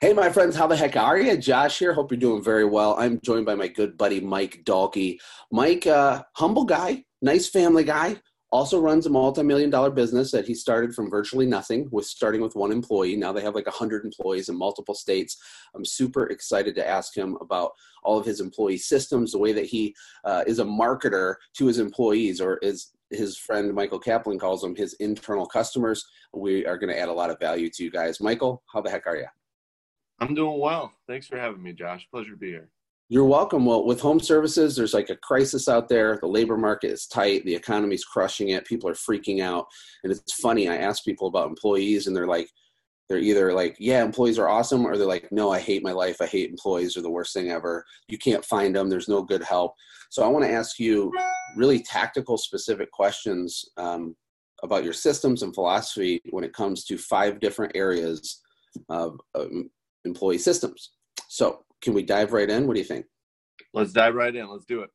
Hey, my friends, how the heck are you? Josh here. Hope you're doing very well. I'm joined by my good buddy Mike Dahlke. Mike, uh, humble guy, nice family guy, also runs a multi-million dollar business that he started from virtually nothing with starting with one employee now they have like 100 employees in multiple states i'm super excited to ask him about all of his employee systems the way that he uh, is a marketer to his employees or is his friend michael kaplan calls them his internal customers we are going to add a lot of value to you guys michael how the heck are you i'm doing well thanks for having me josh pleasure to be here you're welcome. Well, with home services, there's like a crisis out there. The labor market is tight. The economy's crushing it. People are freaking out. And it's funny. I ask people about employees, and they're like, they're either like, yeah, employees are awesome, or they're like, no, I hate my life. I hate employees. They're the worst thing ever. You can't find them. There's no good help. So I want to ask you really tactical, specific questions um, about your systems and philosophy when it comes to five different areas of um, employee systems. So can we dive right in? What do you think? Let's dive right in. Let's do it.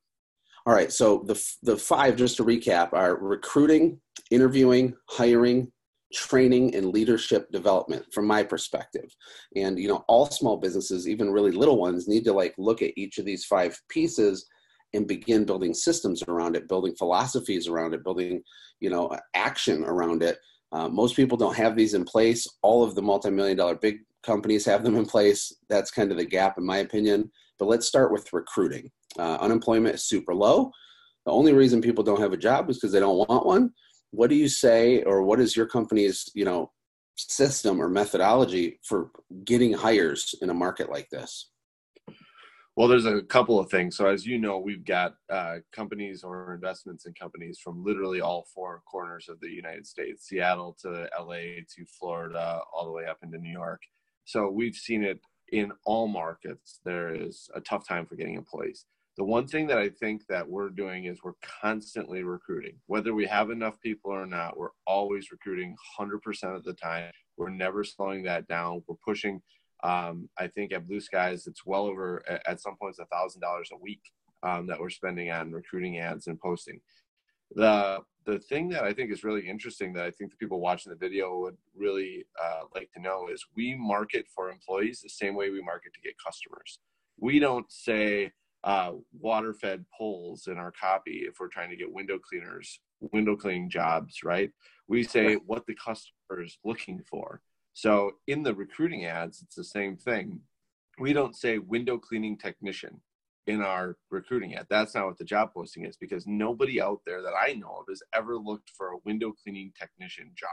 All right. So the the five, just to recap, are recruiting, interviewing, hiring, training, and leadership development. From my perspective, and you know, all small businesses, even really little ones, need to like look at each of these five pieces and begin building systems around it, building philosophies around it, building you know action around it. Uh, most people don't have these in place. All of the multi-million dollar big companies have them in place. That's kind of the gap, in my opinion. But let's start with recruiting. Uh, unemployment is super low. The only reason people don't have a job is because they don't want one. What do you say, or what is your company's, you know, system or methodology for getting hires in a market like this? Well, there's a couple of things. So, as you know, we've got uh, companies or investments in companies from literally all four corners of the United States Seattle to LA to Florida, all the way up into New York. So we've seen it in all markets. There is a tough time for getting employees. The one thing that I think that we're doing is we're constantly recruiting. Whether we have enough people or not, we're always recruiting 100% of the time. We're never slowing that down. We're pushing. Um, I think at Blue Skies, it's well over at some points a thousand dollars a week um, that we're spending on recruiting ads and posting. The the thing that I think is really interesting that I think the people watching the video would really uh, like to know is we market for employees the same way we market to get customers. We don't say uh, water fed poles in our copy if we're trying to get window cleaners, window cleaning jobs, right? We say what the customer is looking for. So in the recruiting ads, it's the same thing. We don't say window cleaning technician in our recruiting ad. That's not what the job posting is because nobody out there that I know of has ever looked for a window cleaning technician job.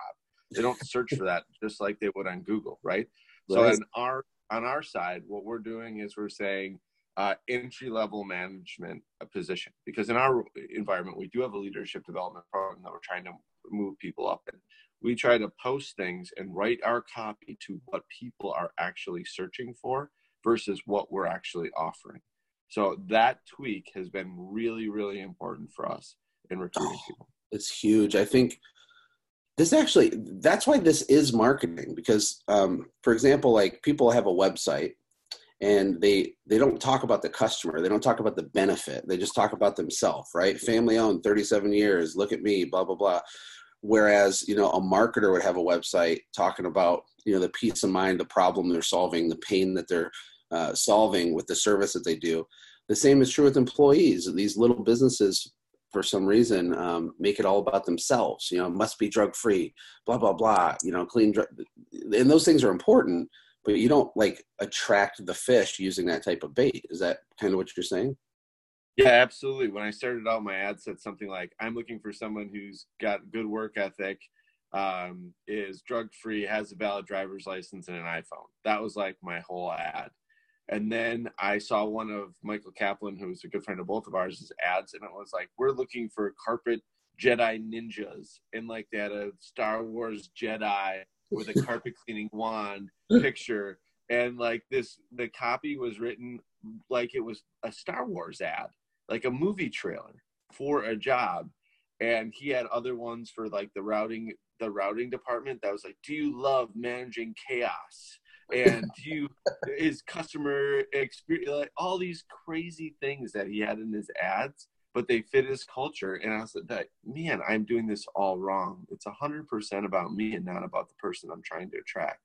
They don't search for that just like they would on Google, right? right. So on our on our side, what we're doing is we're saying uh, entry level management position because in our environment we do have a leadership development program that we're trying to move people up in. We try to post things and write our copy to what people are actually searching for versus what we're actually offering. So that tweak has been really, really important for us in recruiting oh, people. It's huge. I think this actually that's why this is marketing because um, for example like people have a website and they they don't talk about the customer. They don't talk about the benefit. They just talk about themselves right? Family owned 37 years look at me blah blah blah. Whereas you know a marketer would have a website talking about you know the peace of mind the problem they're solving the pain that they're uh, solving with the service that they do. The same is true with employees. These little businesses, for some reason, um, make it all about themselves. You know, must be drug free, blah blah blah. You know, clean, drug, and those things are important. But you don't like attract the fish using that type of bait. Is that kind of what you're saying? Yeah, absolutely. When I started out, my ad said something like, "I'm looking for someone who's got good work ethic." um, is drug free, has a valid driver's license, and an iPhone. That was like my whole ad. And then I saw one of Michael Kaplan, who's a good friend of both of ours' his ads, and it was like, we're looking for carpet Jedi ninjas. And like they had uh, a Star Wars Jedi with a carpet cleaning wand picture. And like this, the copy was written like it was a Star Wars ad, like a movie trailer for a job. And he had other ones for like the routing, the routing department that was like, do you love managing chaos? And you his customer experience like all these crazy things that he had in his ads but they fit his culture and i said that man i'm doing this all wrong it's 100% about me and not about the person i'm trying to attract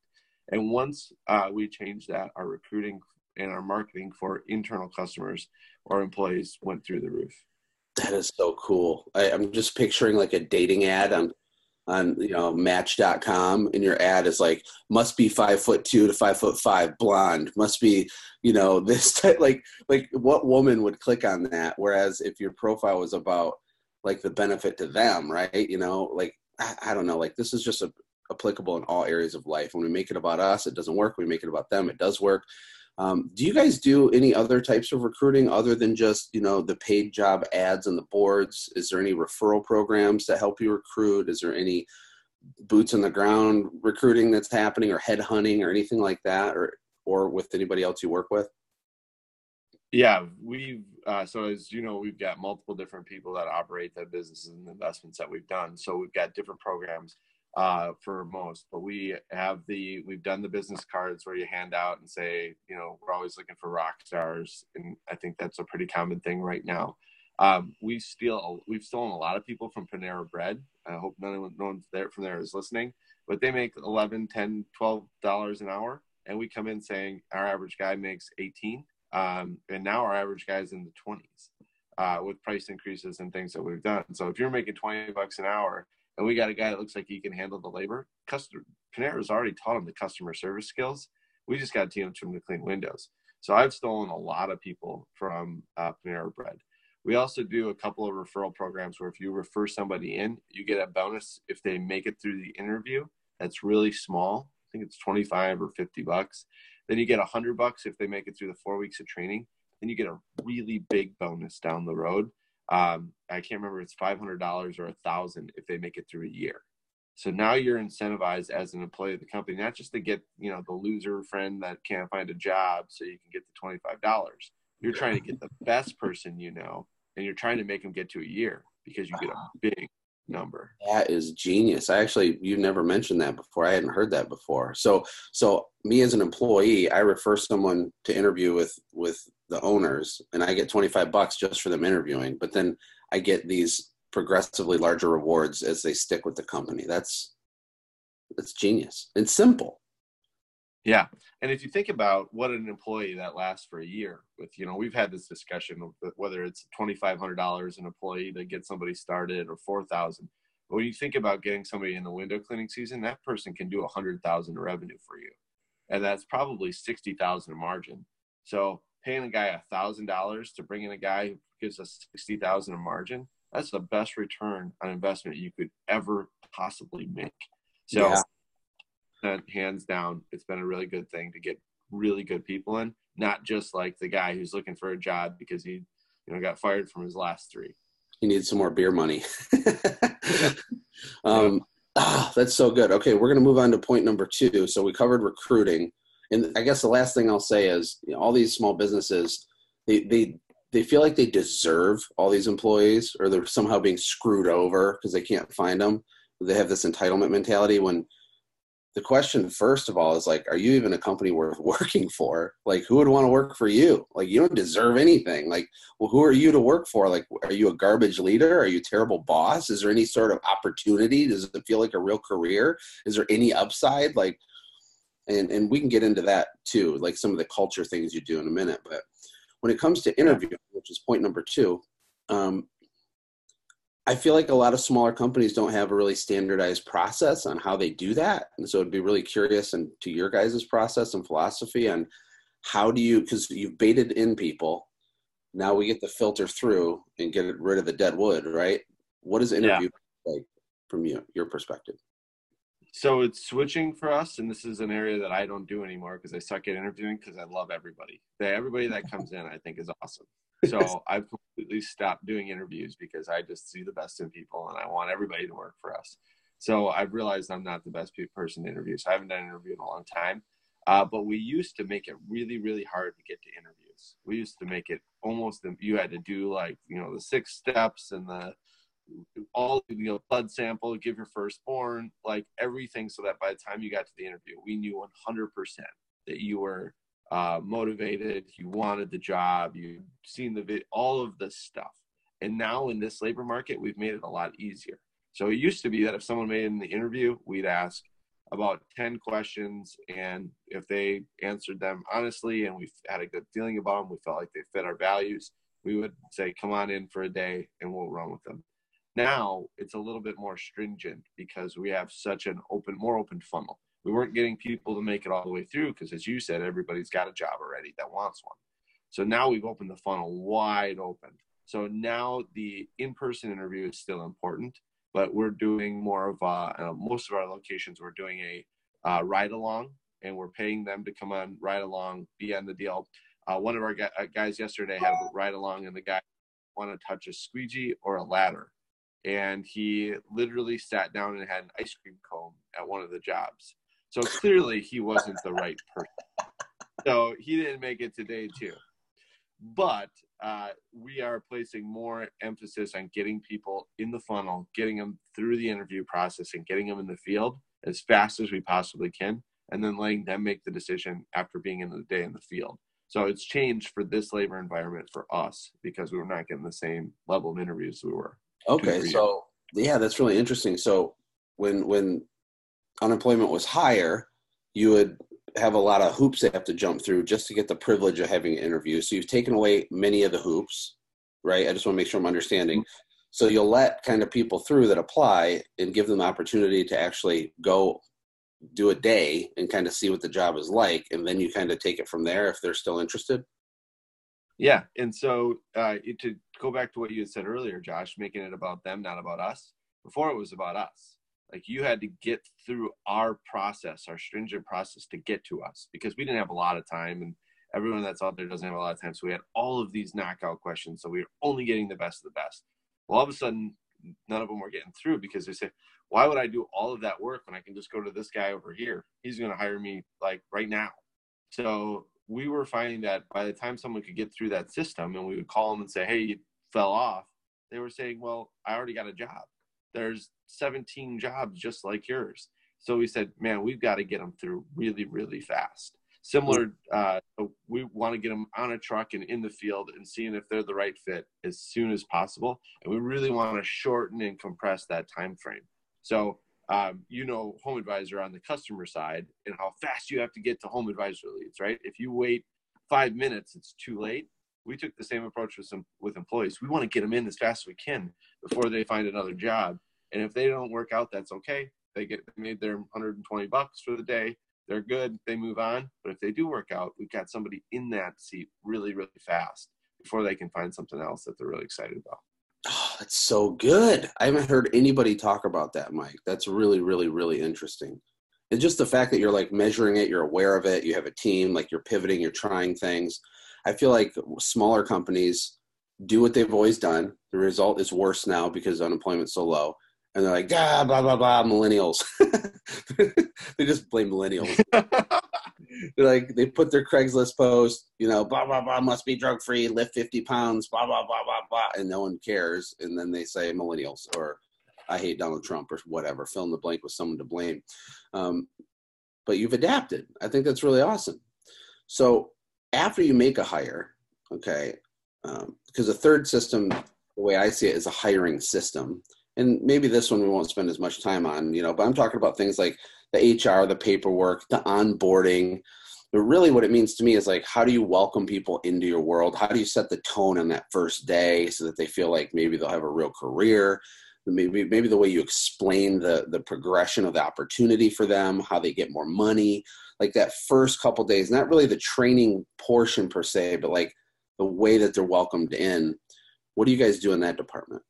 And once uh, we changed that, our recruiting and our marketing for internal customers or employees went through the roof. That is so cool. I, I'm just picturing like a dating ad on on you know match.com and your ad is like must be five foot two to five foot five blonde. Must be you know this type like like what woman would click on that? Whereas if your profile was about like the benefit to them right? You know like i, I don't know like this is just a, applicable in all areas of life. When we make it about us it doesn't work. We make it about them it does work um, do you guys do any other types of recruiting other than just you know the paid job ads and the boards? Is there any referral programs that help you recruit? Is there any boots on the ground recruiting that's happening, or headhunting, or anything like that, or or with anybody else you work with? Yeah, we've uh, so as you know, we've got multiple different people that operate the businesses and investments that we've done. So we've got different programs uh, for most. But we have the we've done the business cards where you hand out and say, you know, we're always looking for rock stars, and I think that's a pretty common thing right now. Um, we steal we've stolen a lot of people from Panera Bread. I hope no one there from there is listening, but they make 11, 10, 12 dollars an hour, and we come in saying our average guy makes 18, um, and now our average guy is in the 20s. Uh, with price increases and things that we've done. So if you're making 20 bucks an hour and we got a guy that looks like he can handle the labor. Customer Panera's already taught him the customer service skills. We just got to teach him to clean windows. So I've stolen a lot of people from uh, Panera Bread. We also do a couple of referral programs where if you refer somebody in, you get a bonus if they make it through the interview. That's really small. I think it's 25 or 50 bucks. Then you get 100 bucks if they make it through the four weeks of training. Then you get a really big bonus down the road um, I can't remember it's five hundred dollars or a thousand if they make it through a year. So now you're incentivized as an employee of the company, not just to get you know the loser friend that can't find a job so you can get the twenty five dollars. You're trying to get the best person you know, and you're trying to make them get to a year because you get a big number. That is genius. I actually you never mentioned that before. I hadn't heard that before. So so me as an employee, I refer someone to interview with with the owners and I get 25 bucks just for them interviewing, but then I get these progressively larger rewards as they stick with the company. That's that's genius It's simple. Yeah. And if you think about what an employee that lasts for a year with, you know, we've had this discussion of whether it's $2,500 an employee to get somebody started or 4,000. But when you think about getting somebody in the window cleaning season, that person can do a hundred thousand revenue for you. And that's probably 60,000 margin. So paying a guy a thousand dollars to bring in a guy who gives us 60,000 a margin, that's the best return on investment you could ever possibly make. So yeah hands down, it's been a really good thing to get really good people in, not just like the guy who's looking for a job because he, you know, got fired from his last three. He needs some more beer money. um, oh, that's so good. Okay, we're going to move on to point number two. So we covered recruiting, and I guess the last thing I'll say is you know, all these small businesses, they they they feel like they deserve all these employees, or they're somehow being screwed over because they can't find them. They have this entitlement mentality when the question first of all is like are you even a company worth working for? Like who would want to work for you? Like you don't deserve anything. Like well who are you to work for? Like are you a garbage leader? Are you a terrible boss? Is there any sort of opportunity? Does it feel like a real career? Is there any upside? Like and and we can get into that too like some of the culture things you do in a minute but when it comes to interview which is point number two um, I feel like a lot of smaller companies don't have a really standardized process on how they do that. And so it'd be really curious and to your guys' process and philosophy on how do you because you've baited in people. Now we get the filter through and get rid of the dead wood, right? What is interview yeah. like from you, your perspective? So it's switching for us, and this is an area that I don't do anymore because I suck at interviewing because I love everybody. Everybody that comes in, I think, is awesome. So I've completely stopped doing interviews because I just see the best in people and I want everybody to work for us. So I've realized I'm not the best person to interview. So I haven't done an interview in a long time. Uh, but we used to make it really, really hard to get to interviews. We used to make it almost you had to do like you know the six steps and the all you know blood sample, give your firstborn, like everything, so that by the time you got to the interview, we knew 100% that you were uh, motivated, you wanted the job, you've seen the video, all of this stuff. And now in this labor market, we've made it a lot easier. So it used to be that if someone made in the interview, we'd ask, about 10 questions and if they answered them honestly and we had a good feeling about them we felt like they fit our values we would say come on in for a day and we'll run with them now it's a little bit more stringent because we have such an open more open funnel we weren't getting people to make it all the way through because as you said everybody's got a job already that wants one. So now we've opened the funnel wide open. So now the in-person interview is still important but we're doing more of uh, uh, most of our locations we're doing a uh, ride along and we're paying them to come on ride along be on the deal. Uh, one of our uh, guys yesterday had a ride along and the guy wanted to touch a squeegee or a ladder. And he literally sat down and had an ice cream cone at one of the jobs so clearly he wasn't the right person so he didn't make it today too but uh, we are placing more emphasis on getting people in the funnel, getting them through the interview process, and getting them in the field as fast as we possibly can, and then letting them make the decision after being in the day in the field. So it's changed for this labor environment for us because we were not getting the same level of interviews we were. Okay, so yeah, that's really interesting. So when when unemployment was higher, you would have a lot of hoops they have to jump through just to get the privilege of having an interview. So you've taken away many of the hoops, right? I just want to make sure I'm understanding. So you'll let kind of people through that apply and give them the opportunity to actually go do a day and kind of see what the job is like, and then you kind of take it from there if they're still interested. Yeah, and so uh, to go back to what you had said earlier, Josh, making it about them, not about us. Before it was about us like you had to get through our process our stringent process to get to us because we didn't have a lot of time and everyone that's out there doesn't have a lot of time. So we had all of these knockout questions so we were only getting the best of the best. Well all of a sudden none of them were getting through because they say why would i do all of that work when i can just go to this guy over here? He's going to hire me like right now. So we were finding that by the time someone could get through that system and we would call them and say hey you fell off they were saying well i already got a job there's 17 jobs just like yours. So we said, man, we've got to get them through really, really fast. Similar, uh, we want to get them on a truck and in the field and seeing if they're the right fit as soon as possible. And we really want to shorten and compress that time frame. So, um, you know, Home Advisor on the customer side and how fast you have to get to Home Advisor leads, right? If you wait five minutes, it's too late we took the same approach with some with employees. We want to get them in as fast as we can before they find another job. And if they don't work out, that's okay. They get they made their 120 bucks for the day. They're good. They move on. But if they do work out, we've got somebody in that seat really, really fast before they can find something else that they're really excited about. Oh, that's so good. I haven't heard anybody talk about that, Mike. That's really, really, really interesting. And just the fact that you're like measuring it, you're aware of it, you have a team, like you're pivoting, you're trying things. I feel like smaller companies do what they've always done. The result is worse now because unemployment's so low. And they're like, ah, blah, blah, blah, millennials. they just blame millennials. they're like, they put their Craigslist post, you know, blah, blah, blah, must be drug free, lift 50 pounds, blah, blah, blah, blah, blah. And no one cares. And then they say millennials or I hate Donald Trump or whatever, fill in the blank with someone to blame. Um, but you've adapted. I think that's really awesome. So after you make a hire, okay, um, because the third system, the way I see it, is a hiring system. And maybe this one we won't spend as much time on, you know, but I'm talking about things like the HR, the paperwork, the onboarding. But really, what it means to me is like, how do you welcome people into your world? How do you set the tone on that first day so that they feel like maybe they'll have a real career? Maybe, maybe the way you explain the the progression of the opportunity for them, how they get more money, like that first couple days, not really the training portion per se, but like the way that they're welcomed in. What do you guys do in that department?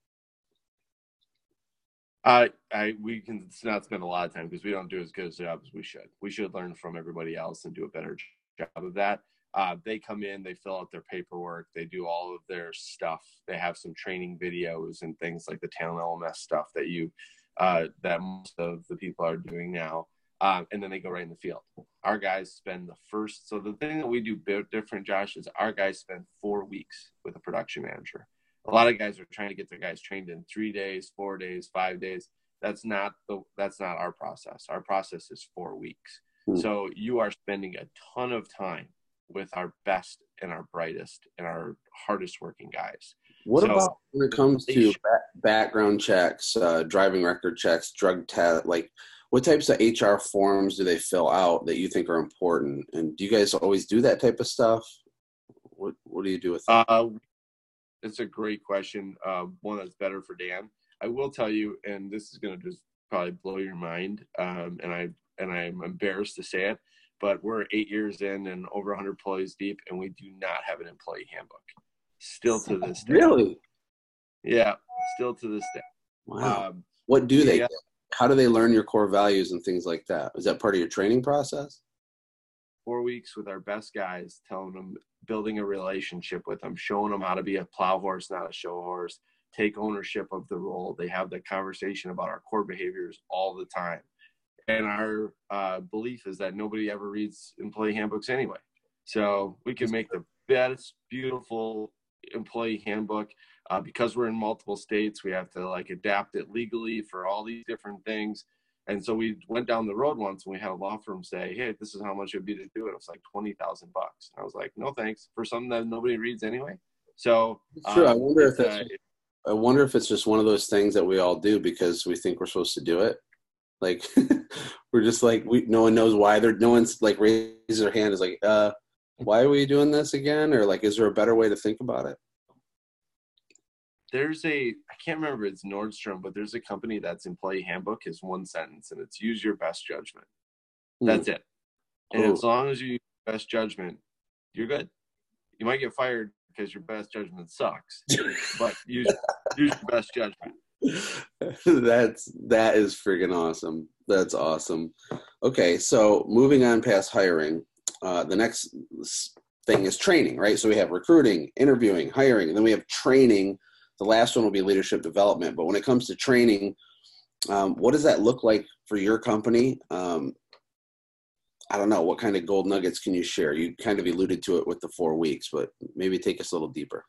I, I we can not spend a lot of time because we don't do as good a job as we should. We should learn from everybody else and do a better job of that. Uh, they come in, they fill out their paperwork, they do all of their stuff. They have some training videos and things like the Talent LMS stuff that you uh, that most of the people are doing now um, and then they go right in the field. Our guys spend the first. So the thing that we do different, Josh, is our guys spend four weeks with a production manager. A lot of guys are trying to get their guys trained in three days, four days, five days. That's not the. That's not our process. Our process is four weeks. Mm-hmm. So you are spending a ton of time with our best and our brightest and our hardest working guys. What so, about when it comes to background checks, uh, driving record checks, drug test? Like, what types of hr forms do they fill out that you think are important and do you guys always do that type of stuff what what do you do with that? Uh, it's a great question. Uh, one that's better for Dan. I will tell you, and this is going to just probably blow your mind, um, and I and I'm embarrassed to say it, but we're eight years in and over 100 employees deep, and we do not have an employee handbook. Still to this day. Really? Yeah, still to this day. Wow. Um, what do they? Yeah. How do they learn your core values and things like that? Is that part of your training process? Four weeks with our best guys, telling them, building a relationship with them, showing them how to be a plow horse, not a show horse, take ownership of the role. They have the conversation about our core behaviors all the time. And our uh, belief is that nobody ever reads employee handbooks anyway. So we can make the best, beautiful employee handbook. Uh, because we're in multiple states, we have to like adapt it legally for all these different things. And so we went down the road once and we had a law firm say, Hey, this is how much it'd be to do it. It was like 20,000 bucks. And I was like, no, thanks for something that nobody reads anyway. So um, I wonder if that's, uh, I wonder if it's just one of those things that we all do because we think we're supposed to do it. Like we're just like we no one knows why they're no one's like raises their hand is like uh why are we doing this again or like is there a better way to think about it? There's a I can't remember it's Nordstrom but there's a company that's employee handbook is one sentence and it's use your best judgment. Hmm. That's it. And as long as you use best judgment, you're good. You might get fired because your best judgment sucks, but use use your best judgment. That's that is freaking awesome. That's awesome. Okay, so moving on past hiring, uh, the next thing is training, right? So we have recruiting, interviewing, hiring, and then we have training. The last one will be leadership development. But when it comes to training, um, what does that look like for your company? Um, I don't know what kind of gold nuggets can you share. You kind of alluded to it with the four weeks, but maybe take us a little deeper.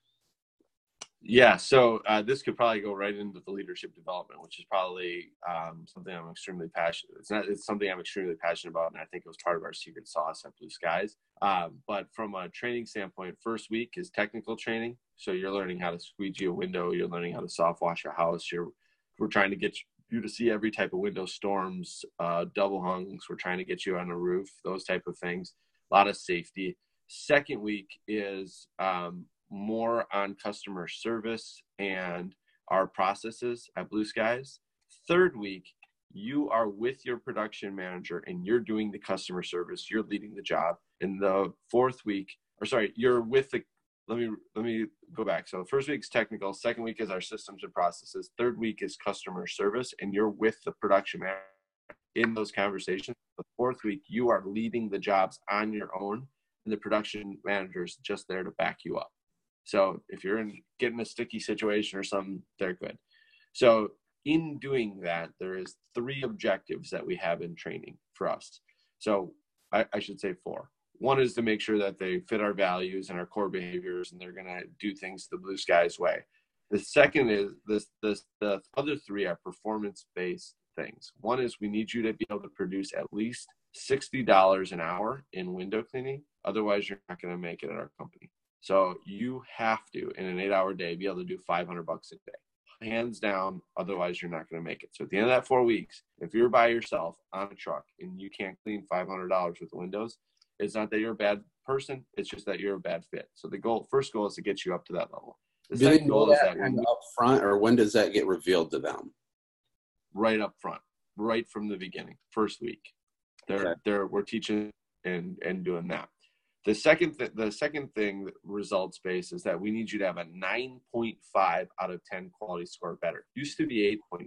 Yeah, so uh, this could probably go right into the leadership development, which is probably um, something I'm extremely passionate. It's not. It's something I'm extremely passionate about, and I think it was part of our secret sauce at Blue Skies. Um, but from a training standpoint, first week is technical training. So you're learning how to squeegee a window. You're learning how to soft wash a house. You're we're trying to get you to see every type of window storms, uh, double hungs. We're trying to get you on a roof, those type of things. A lot of safety. Second week is um, more on customer service and our processes at Blue Skies. Third week, you are with your production manager and you're doing the customer service, you're leading the job. In the fourth week, or sorry, you're with the let me let me go back. So first week is technical, second week is our systems and processes, third week is customer service, and you're with the production manager in those conversations. The fourth week, you are leading the jobs on your own, and the production manager is just there to back you up. So if you're in getting a sticky situation or something, they're good. So in doing that, there is three objectives that we have in training for us. So I, I should say four. One is to make sure that they fit our values and our core behaviors, and they're going to do things the blue skies way. The second is this, this the other three are performance based things. One is we need you to be able to produce at least $60 an hour in window cleaning. Otherwise, you're not going to make it at our company. So you have to, in an eight hour day, be able to do 500 bucks a day. Hands down, otherwise you're not going to make it. So at the end of that four weeks, if you're by yourself on a truck and you can't clean $500 with the windows, it's not that you're a bad person. It's just that you're a bad fit. So the goal, first goal is to get you up to that level. The Do second goal is that when up front, or when does that get revealed to them? Right up front, right from the beginning, first week. They're okay. they're we're teaching and and doing that. The second th- the second thing results based is that we need you to have a 9.5 out of 10 quality score better. Used to be 8.5.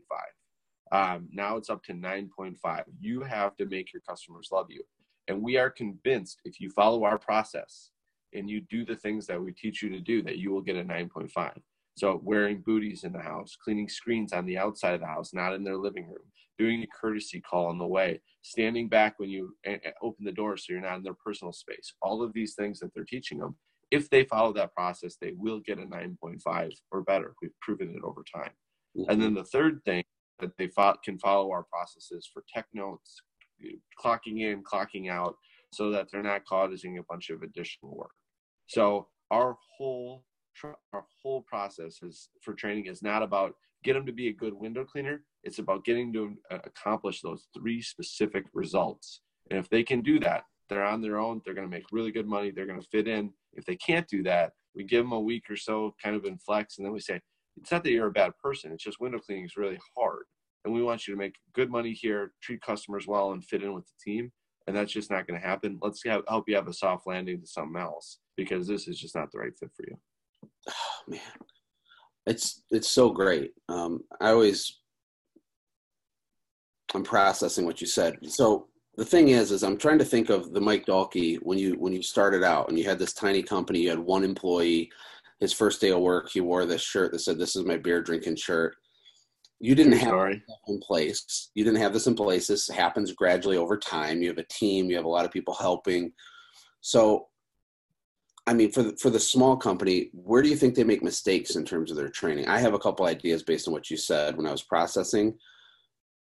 Um, now it's up to 9.5. You have to make your customers love you. And we are convinced if you follow our process and you do the things that we teach you to do, that you will get a 9.5. So wearing booties in the house, cleaning screens on the outside of the house, not in their living room, doing a courtesy call on the way, standing back when you open the door so you're not in their personal space. All of these things that they're teaching them, if they follow that process, they will get a 9.5 or better. We've proven it over time. Mm-hmm. And then the third thing that they can follow our processes for tech notes, clocking in, clocking out, so that they're not causing a bunch of additional work. So our whole our whole process is for training is not about get them to be a good window cleaner. It's about getting to uh, accomplish those three specific results. And if they can do that, they're on their own. They're going to make really good money. They're going to fit in. If they can't do that, we give them a week or so kind of in flex. And then we say, it's not that you're a bad person. It's just window cleaning is really hard. And we want you to make good money here, treat customers well, and fit in with the team. And that's just not going to happen. Let's have, help you have a soft landing to something else because this is just not the right fit for you. Oh, man, it's it's so great. Um, I always I'm processing what you said. So the thing is, is I'm trying to think of the Mike Dahlke when you when you started out and you had this tiny company. You had one employee. His first day of work, he wore this shirt that said, "This is my beer drinking shirt." You didn't have Sorry. in place. You didn't have this in place. This happens gradually over time. You have a team. You have a lot of people helping. So, I mean, for the, for the small company, where do you think they make mistakes in terms of their training? I have a couple ideas based on what you said when I was processing.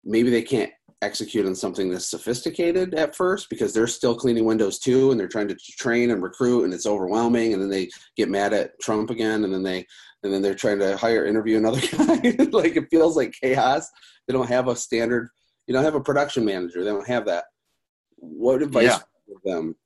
Maybe they can't execute on something that's sophisticated at first because they're still cleaning windows too and they're trying to train and recruit and it's overwhelming and then they get mad at Trump again and then they and then they're trying to hire interview another guy like it feels like chaos they don't have a standard you don't have a production manager they don't have that what advice Yeah. them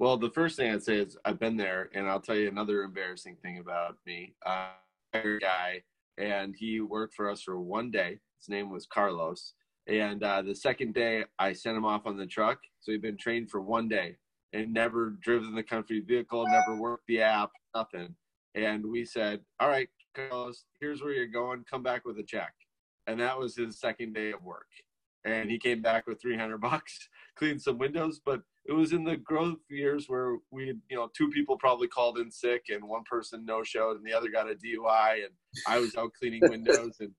Well, the first thing I'd say is I've been there, and I'll tell you another embarrassing thing about me. Uh, a guy, and he worked for us for one day. His name was Carlos. And uh, the second day, I sent him off on the truck. So he'd been trained for one day and never driven the country vehicle, never worked the app, nothing. And we said, "All right, Carlos, here's where you're going. Come back with a check." And that was his second day of work. And he came back with 300 bucks, cleaned some windows, but it was in the growth years where we, you know, two people probably called in sick and one person no showed and the other got a DUI and I was out cleaning windows and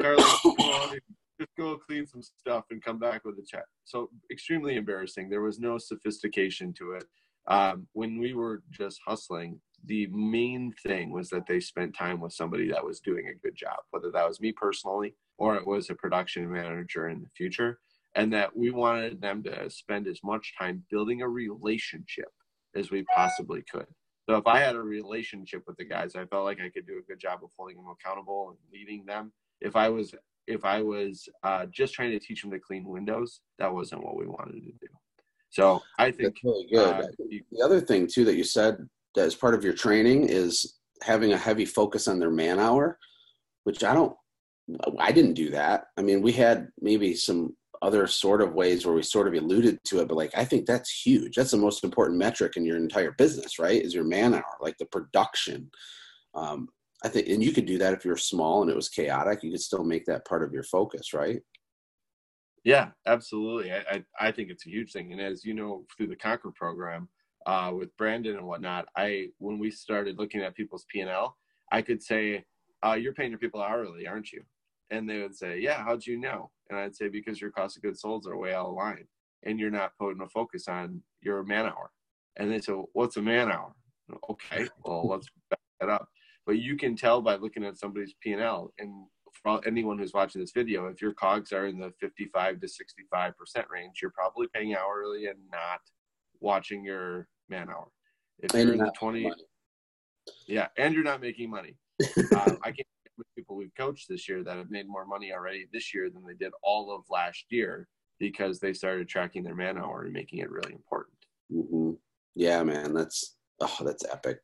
just go clean some stuff and come back with a check. So extremely embarrassing. There was no sophistication to it. Um, when we were just hustling, the main thing was that they spent time with somebody that was doing a good job, whether that was me personally or it was a production manager in the future and that we wanted them to spend as much time building a relationship as we possibly could. So if I had a relationship with the guys, I felt like I could do a good job of holding them accountable and leading them. If I was if I was uh, just trying to teach them to clean windows, that wasn't what we wanted to do. So I think that's really good uh, the other thing too that you said that as part of your training is having a heavy focus on their man hour which i don't i didn't do that i mean we had maybe some other sort of ways where we sort of alluded to it but like i think that's huge that's the most important metric in your entire business right is your man hour like the production um, i think and you could do that if you're small and it was chaotic you could still make that part of your focus right Yeah, absolutely. I, I, I think it's a huge thing. And as you know, through the Conquer program uh, with Brandon and whatnot, I when we started looking at people's P and L, I could say, uh, "You're paying your people hourly, aren't you?" And they would say, "Yeah." How'd you know? And I'd say, "Because your cost of goods sold are way out of line, and you're not putting a focus on your man hour." And they say, well, "What's a man hour?" Okay, well, let's back that up. But you can tell by looking at somebody's P and L and for anyone who's watching this video, if your cogs are in the 55 to 65 percent range, you're probably paying hourly and not watching your man hour. If And you're in the not 20, money. yeah, and you're not making money. um, I can't people we've coached this year that have made more money already this year than they did all of last year because they started tracking their man hour and making it really important. hmm Yeah, man, that's oh, that's epic.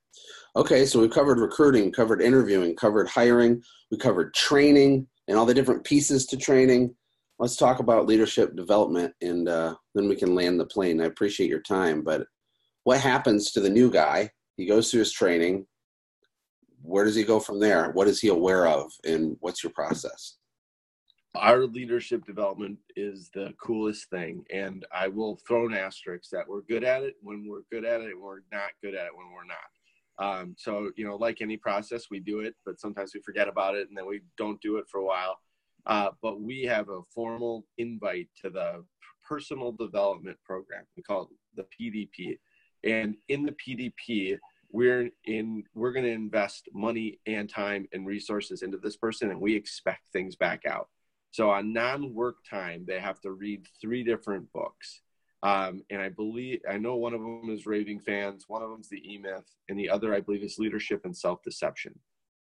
Okay, so we've covered recruiting, covered interviewing, covered hiring, we covered training and all the different pieces to training. Let's talk about leadership development, and uh, then we can land the plane. I appreciate your time, but what happens to the new guy? He goes through his training. Where does he go from there? What is he aware of, and what's your process? our leadership development is the coolest thing. And i will throw an asterisk that we're good at it when we're good at it and we're not good at it when we're not. Um, so you know like any process we do it but sometimes we forget about it and then we don't do it for a while. Uh, but we have a formal invite to the personal development program. We call it the pdp and in the pdp we're in we're going to invest money and time and resources into this person and we expect things back out so on non-work time, they have to read three different books. Um, and I believe I know one of them is Raving Fans, one of them is the E Myth, and the other I believe is Leadership and Self Deception.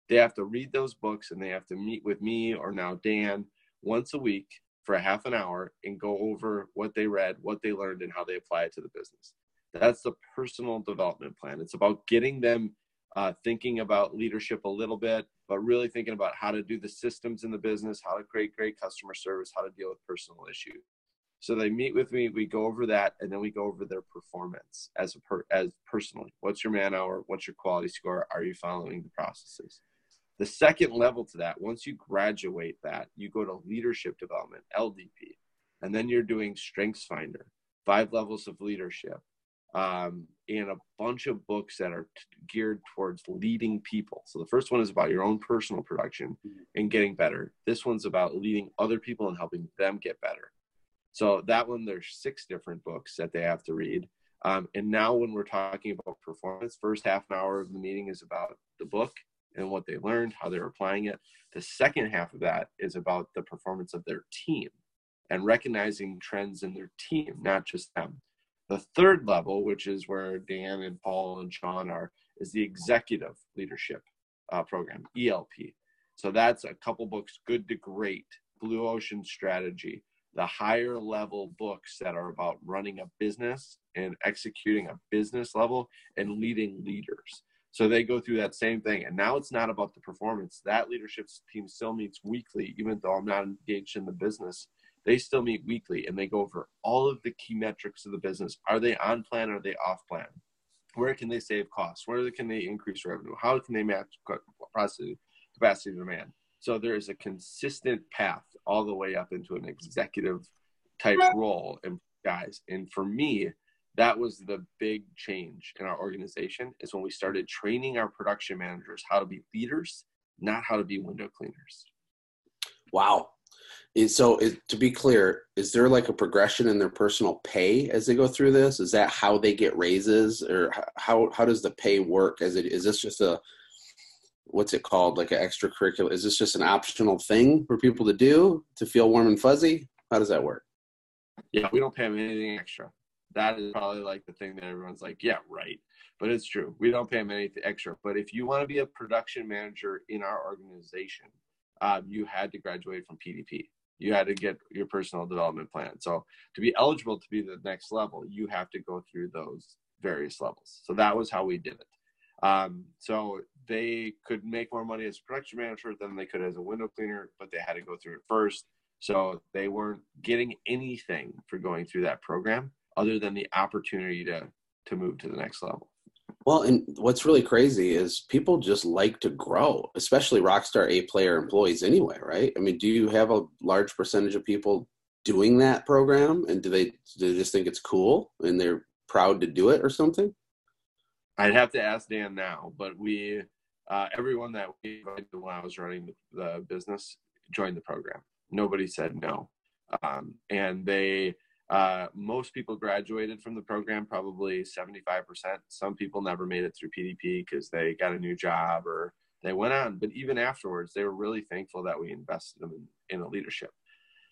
They have to read those books and they have to meet with me or now Dan once a week for a half an hour and go over what they read, what they learned, and how they apply it to the business. That's the personal development plan. It's about getting them uh, thinking about leadership a little bit, but really thinking about how to do the systems in the business, how to create great customer service, how to deal with personal issues. So they meet with me, we go over that, and then we go over their performance as a per, as personally. What's your man hour? What's your quality score? Are you following the processes? The second level to that, once you graduate that, you go to leadership development, LDP, and then you're doing Strengths Finder, five levels of leadership, um, and a bunch of books that are t- geared towards leading people. So the first one is about your own personal production and getting better. This one's about leading other people and helping them get better. So that one, there's six different books that they have to read. Um, and now when we're talking about performance, first half an hour of the meeting is about the book and what they learned, how they're applying it. The second half of that is about the performance of their team and recognizing trends in their team, not just them. The third level, which is where Dan and Paul and Sean are, is the executive leadership uh, program, ELP. So that's a couple books, Good to Great, Blue Ocean Strategy, the higher level books that are about running a business and executing a business level and leading leaders. So they go through that same thing. And now it's not about the performance. That leadership team still meets weekly, even though I'm not engaged in the business they still meet weekly and they go over all of the key metrics of the business. Are they on plan? Are they off plan? Where can they save costs? Where can they increase revenue? How can they match capacity, demand? So there is a consistent path all the way up into an executive type role and guys. And for me, that was the big change in our organization is when we started training our production managers how to be leaders, not how to be window cleaners. Wow. Is, so is, to be clear, is there like a progression in their personal pay as they go through this? Is that how they get raises, or how how does the pay work? Is it is this just a what's it called like an extracurricular? Is this just an optional thing for people to do to feel warm and fuzzy? How does that work? Yeah, we don't pay them anything extra. That is probably like the thing that everyone's like, yeah, right. But it's true. We don't pay them anything extra. But if you want to be a production manager in our organization, um, you had to graduate from PDP you had to get your personal development plan. So to be eligible to be the next level, you have to go through those various levels. So that was how we did it. Um, so they could make more money as production manager than they could as a window cleaner, but they had to go through it first. So they weren't getting anything for going through that program other than the opportunity to to move to the next level. Well, and what's really crazy is people just like to grow, especially Rockstar A player employees anyway, right? I mean, do you have a large percentage of people doing that program and do they do they just think it's cool and they're proud to do it or something? I'd have to ask Dan now, but we uh, everyone that we invited when I was running the, the business joined the program. Nobody said no, um, and they uh, most people graduated from the program, probably 75%. Some people never made it through PDP because they got a new job or they went on. But even afterwards, they were really thankful that we invested them in, in a leadership.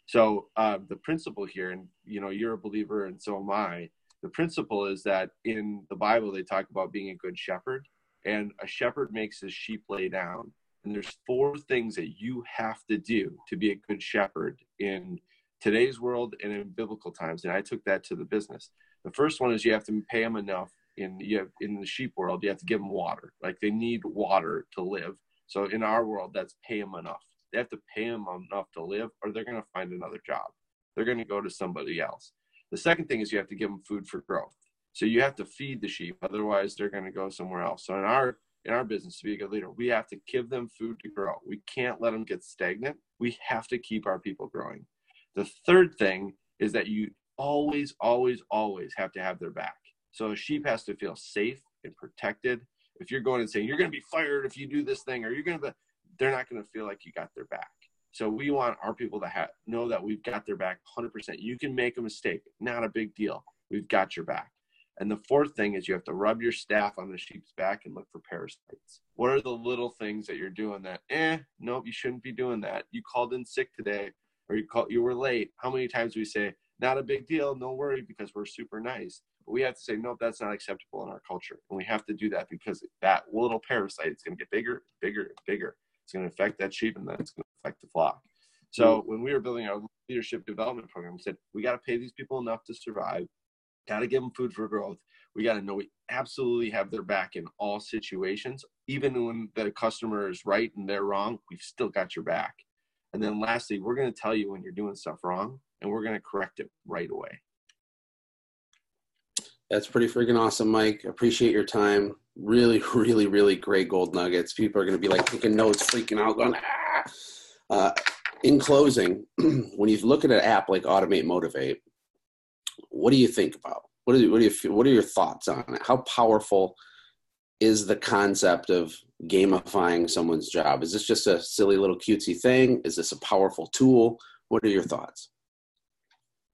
So uh, the principle here, and you know, you're a believer, and so am I. The principle is that in the Bible they talk about being a good shepherd, and a shepherd makes his sheep lay down. And there's four things that you have to do to be a good shepherd in today's world and in biblical times. And I took that to the business. The first one is you have to pay them enough. In you in the sheep world, you have to give them water. Like they need water to live. So in our world, that's pay them enough. They have to pay them enough to live, or they're going to find another job. They're going to go to somebody else. The second thing is you have to give them food for growth. So you have to feed the sheep, otherwise they're going to go somewhere else. So in our in our business to be a good leader, we have to give them food to grow. We can't let them get stagnant. We have to keep our people growing. The third thing is that you always, always, always have to have their back. So a sheep has to feel safe and protected. If you're going and saying you're going to be fired if you do this thing, or you're going to, they're not going to feel like you got their back. So we want our people to have know that we've got their back 100%. You can make a mistake, not a big deal. We've got your back. And the fourth thing is you have to rub your staff on the sheep's back and look for parasites. What are the little things that you're doing that, eh, nope, you shouldn't be doing that. You called in sick today or you call you were late. How many times we say, not a big deal, no worry, because we're super nice. But we have to say, nope, that's not acceptable in our culture. And we have to do that because that little parasite is going to get bigger, bigger, bigger. It's going to affect that sheep and then it's going to affect the flock. So hmm. when we were building our leadership development program, we said, we got to pay these people enough to survive, got to give them food for growth. We got to know we absolutely have their back in all situations. Even when the customer is right and they're wrong, we've still got your back. And then lastly, we're going to tell you when you're doing stuff wrong and we're going to correct it right away. That's pretty freaking awesome, Mike. Appreciate your time. Really, really, really great gold nuggets. People are going to be like taking notes, freaking out, going, ah. Uh, in closing, when you look at an app like Automate Motivate, what do you think about? What what do you what are your thoughts on it? How powerful is the concept of gamifying someone's job? Is this just a silly little cutesy thing? Is this a powerful tool? What are your thoughts?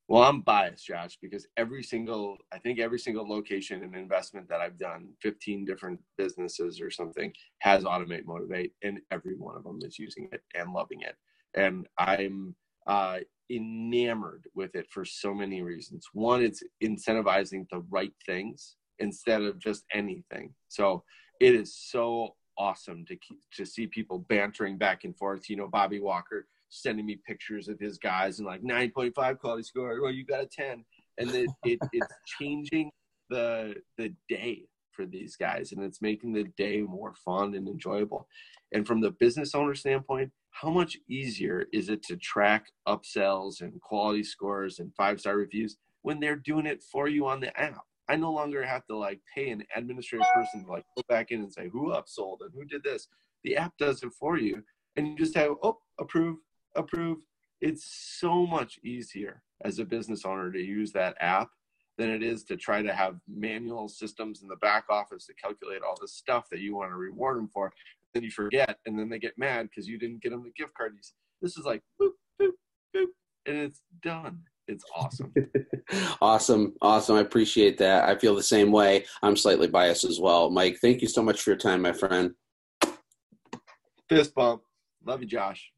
Well, I'm biased, Josh, because every single, I think every single location and investment that I've done, 15 different businesses or something, has Automate Motivate, and every one of them is using it and loving it. And I'm uh, enamored with it for so many reasons. One, it's incentivizing the right things instead of just anything. So it is so awesome to to see people bantering back and forth. You know, Bobby Walker sending me pictures of his guys and like 9.5 quality score. Well, you got a 10, and it, it it's changing the the day for these guys, and it's making the day more fun and enjoyable. And from the business owner standpoint, how much easier is it to track upsells and quality scores and five star reviews when they're doing it for you on the app? I no longer have to like pay an administrative person to like go back in and say who upsold and who did this. The app does it for you, and you just have oh approve, approve. It's so much easier as a business owner to use that app than it is to try to have manual systems in the back office to calculate all this stuff that you want to reward them for. Then you forget, and then they get mad because you didn't get them the gift card. This is like boop, boop, boop, and it's done. It's awesome. awesome. Awesome. I appreciate that. I feel the same way. I'm slightly biased as well. Mike, thank you so much for your time, my friend. Fist bump. Love you, Josh.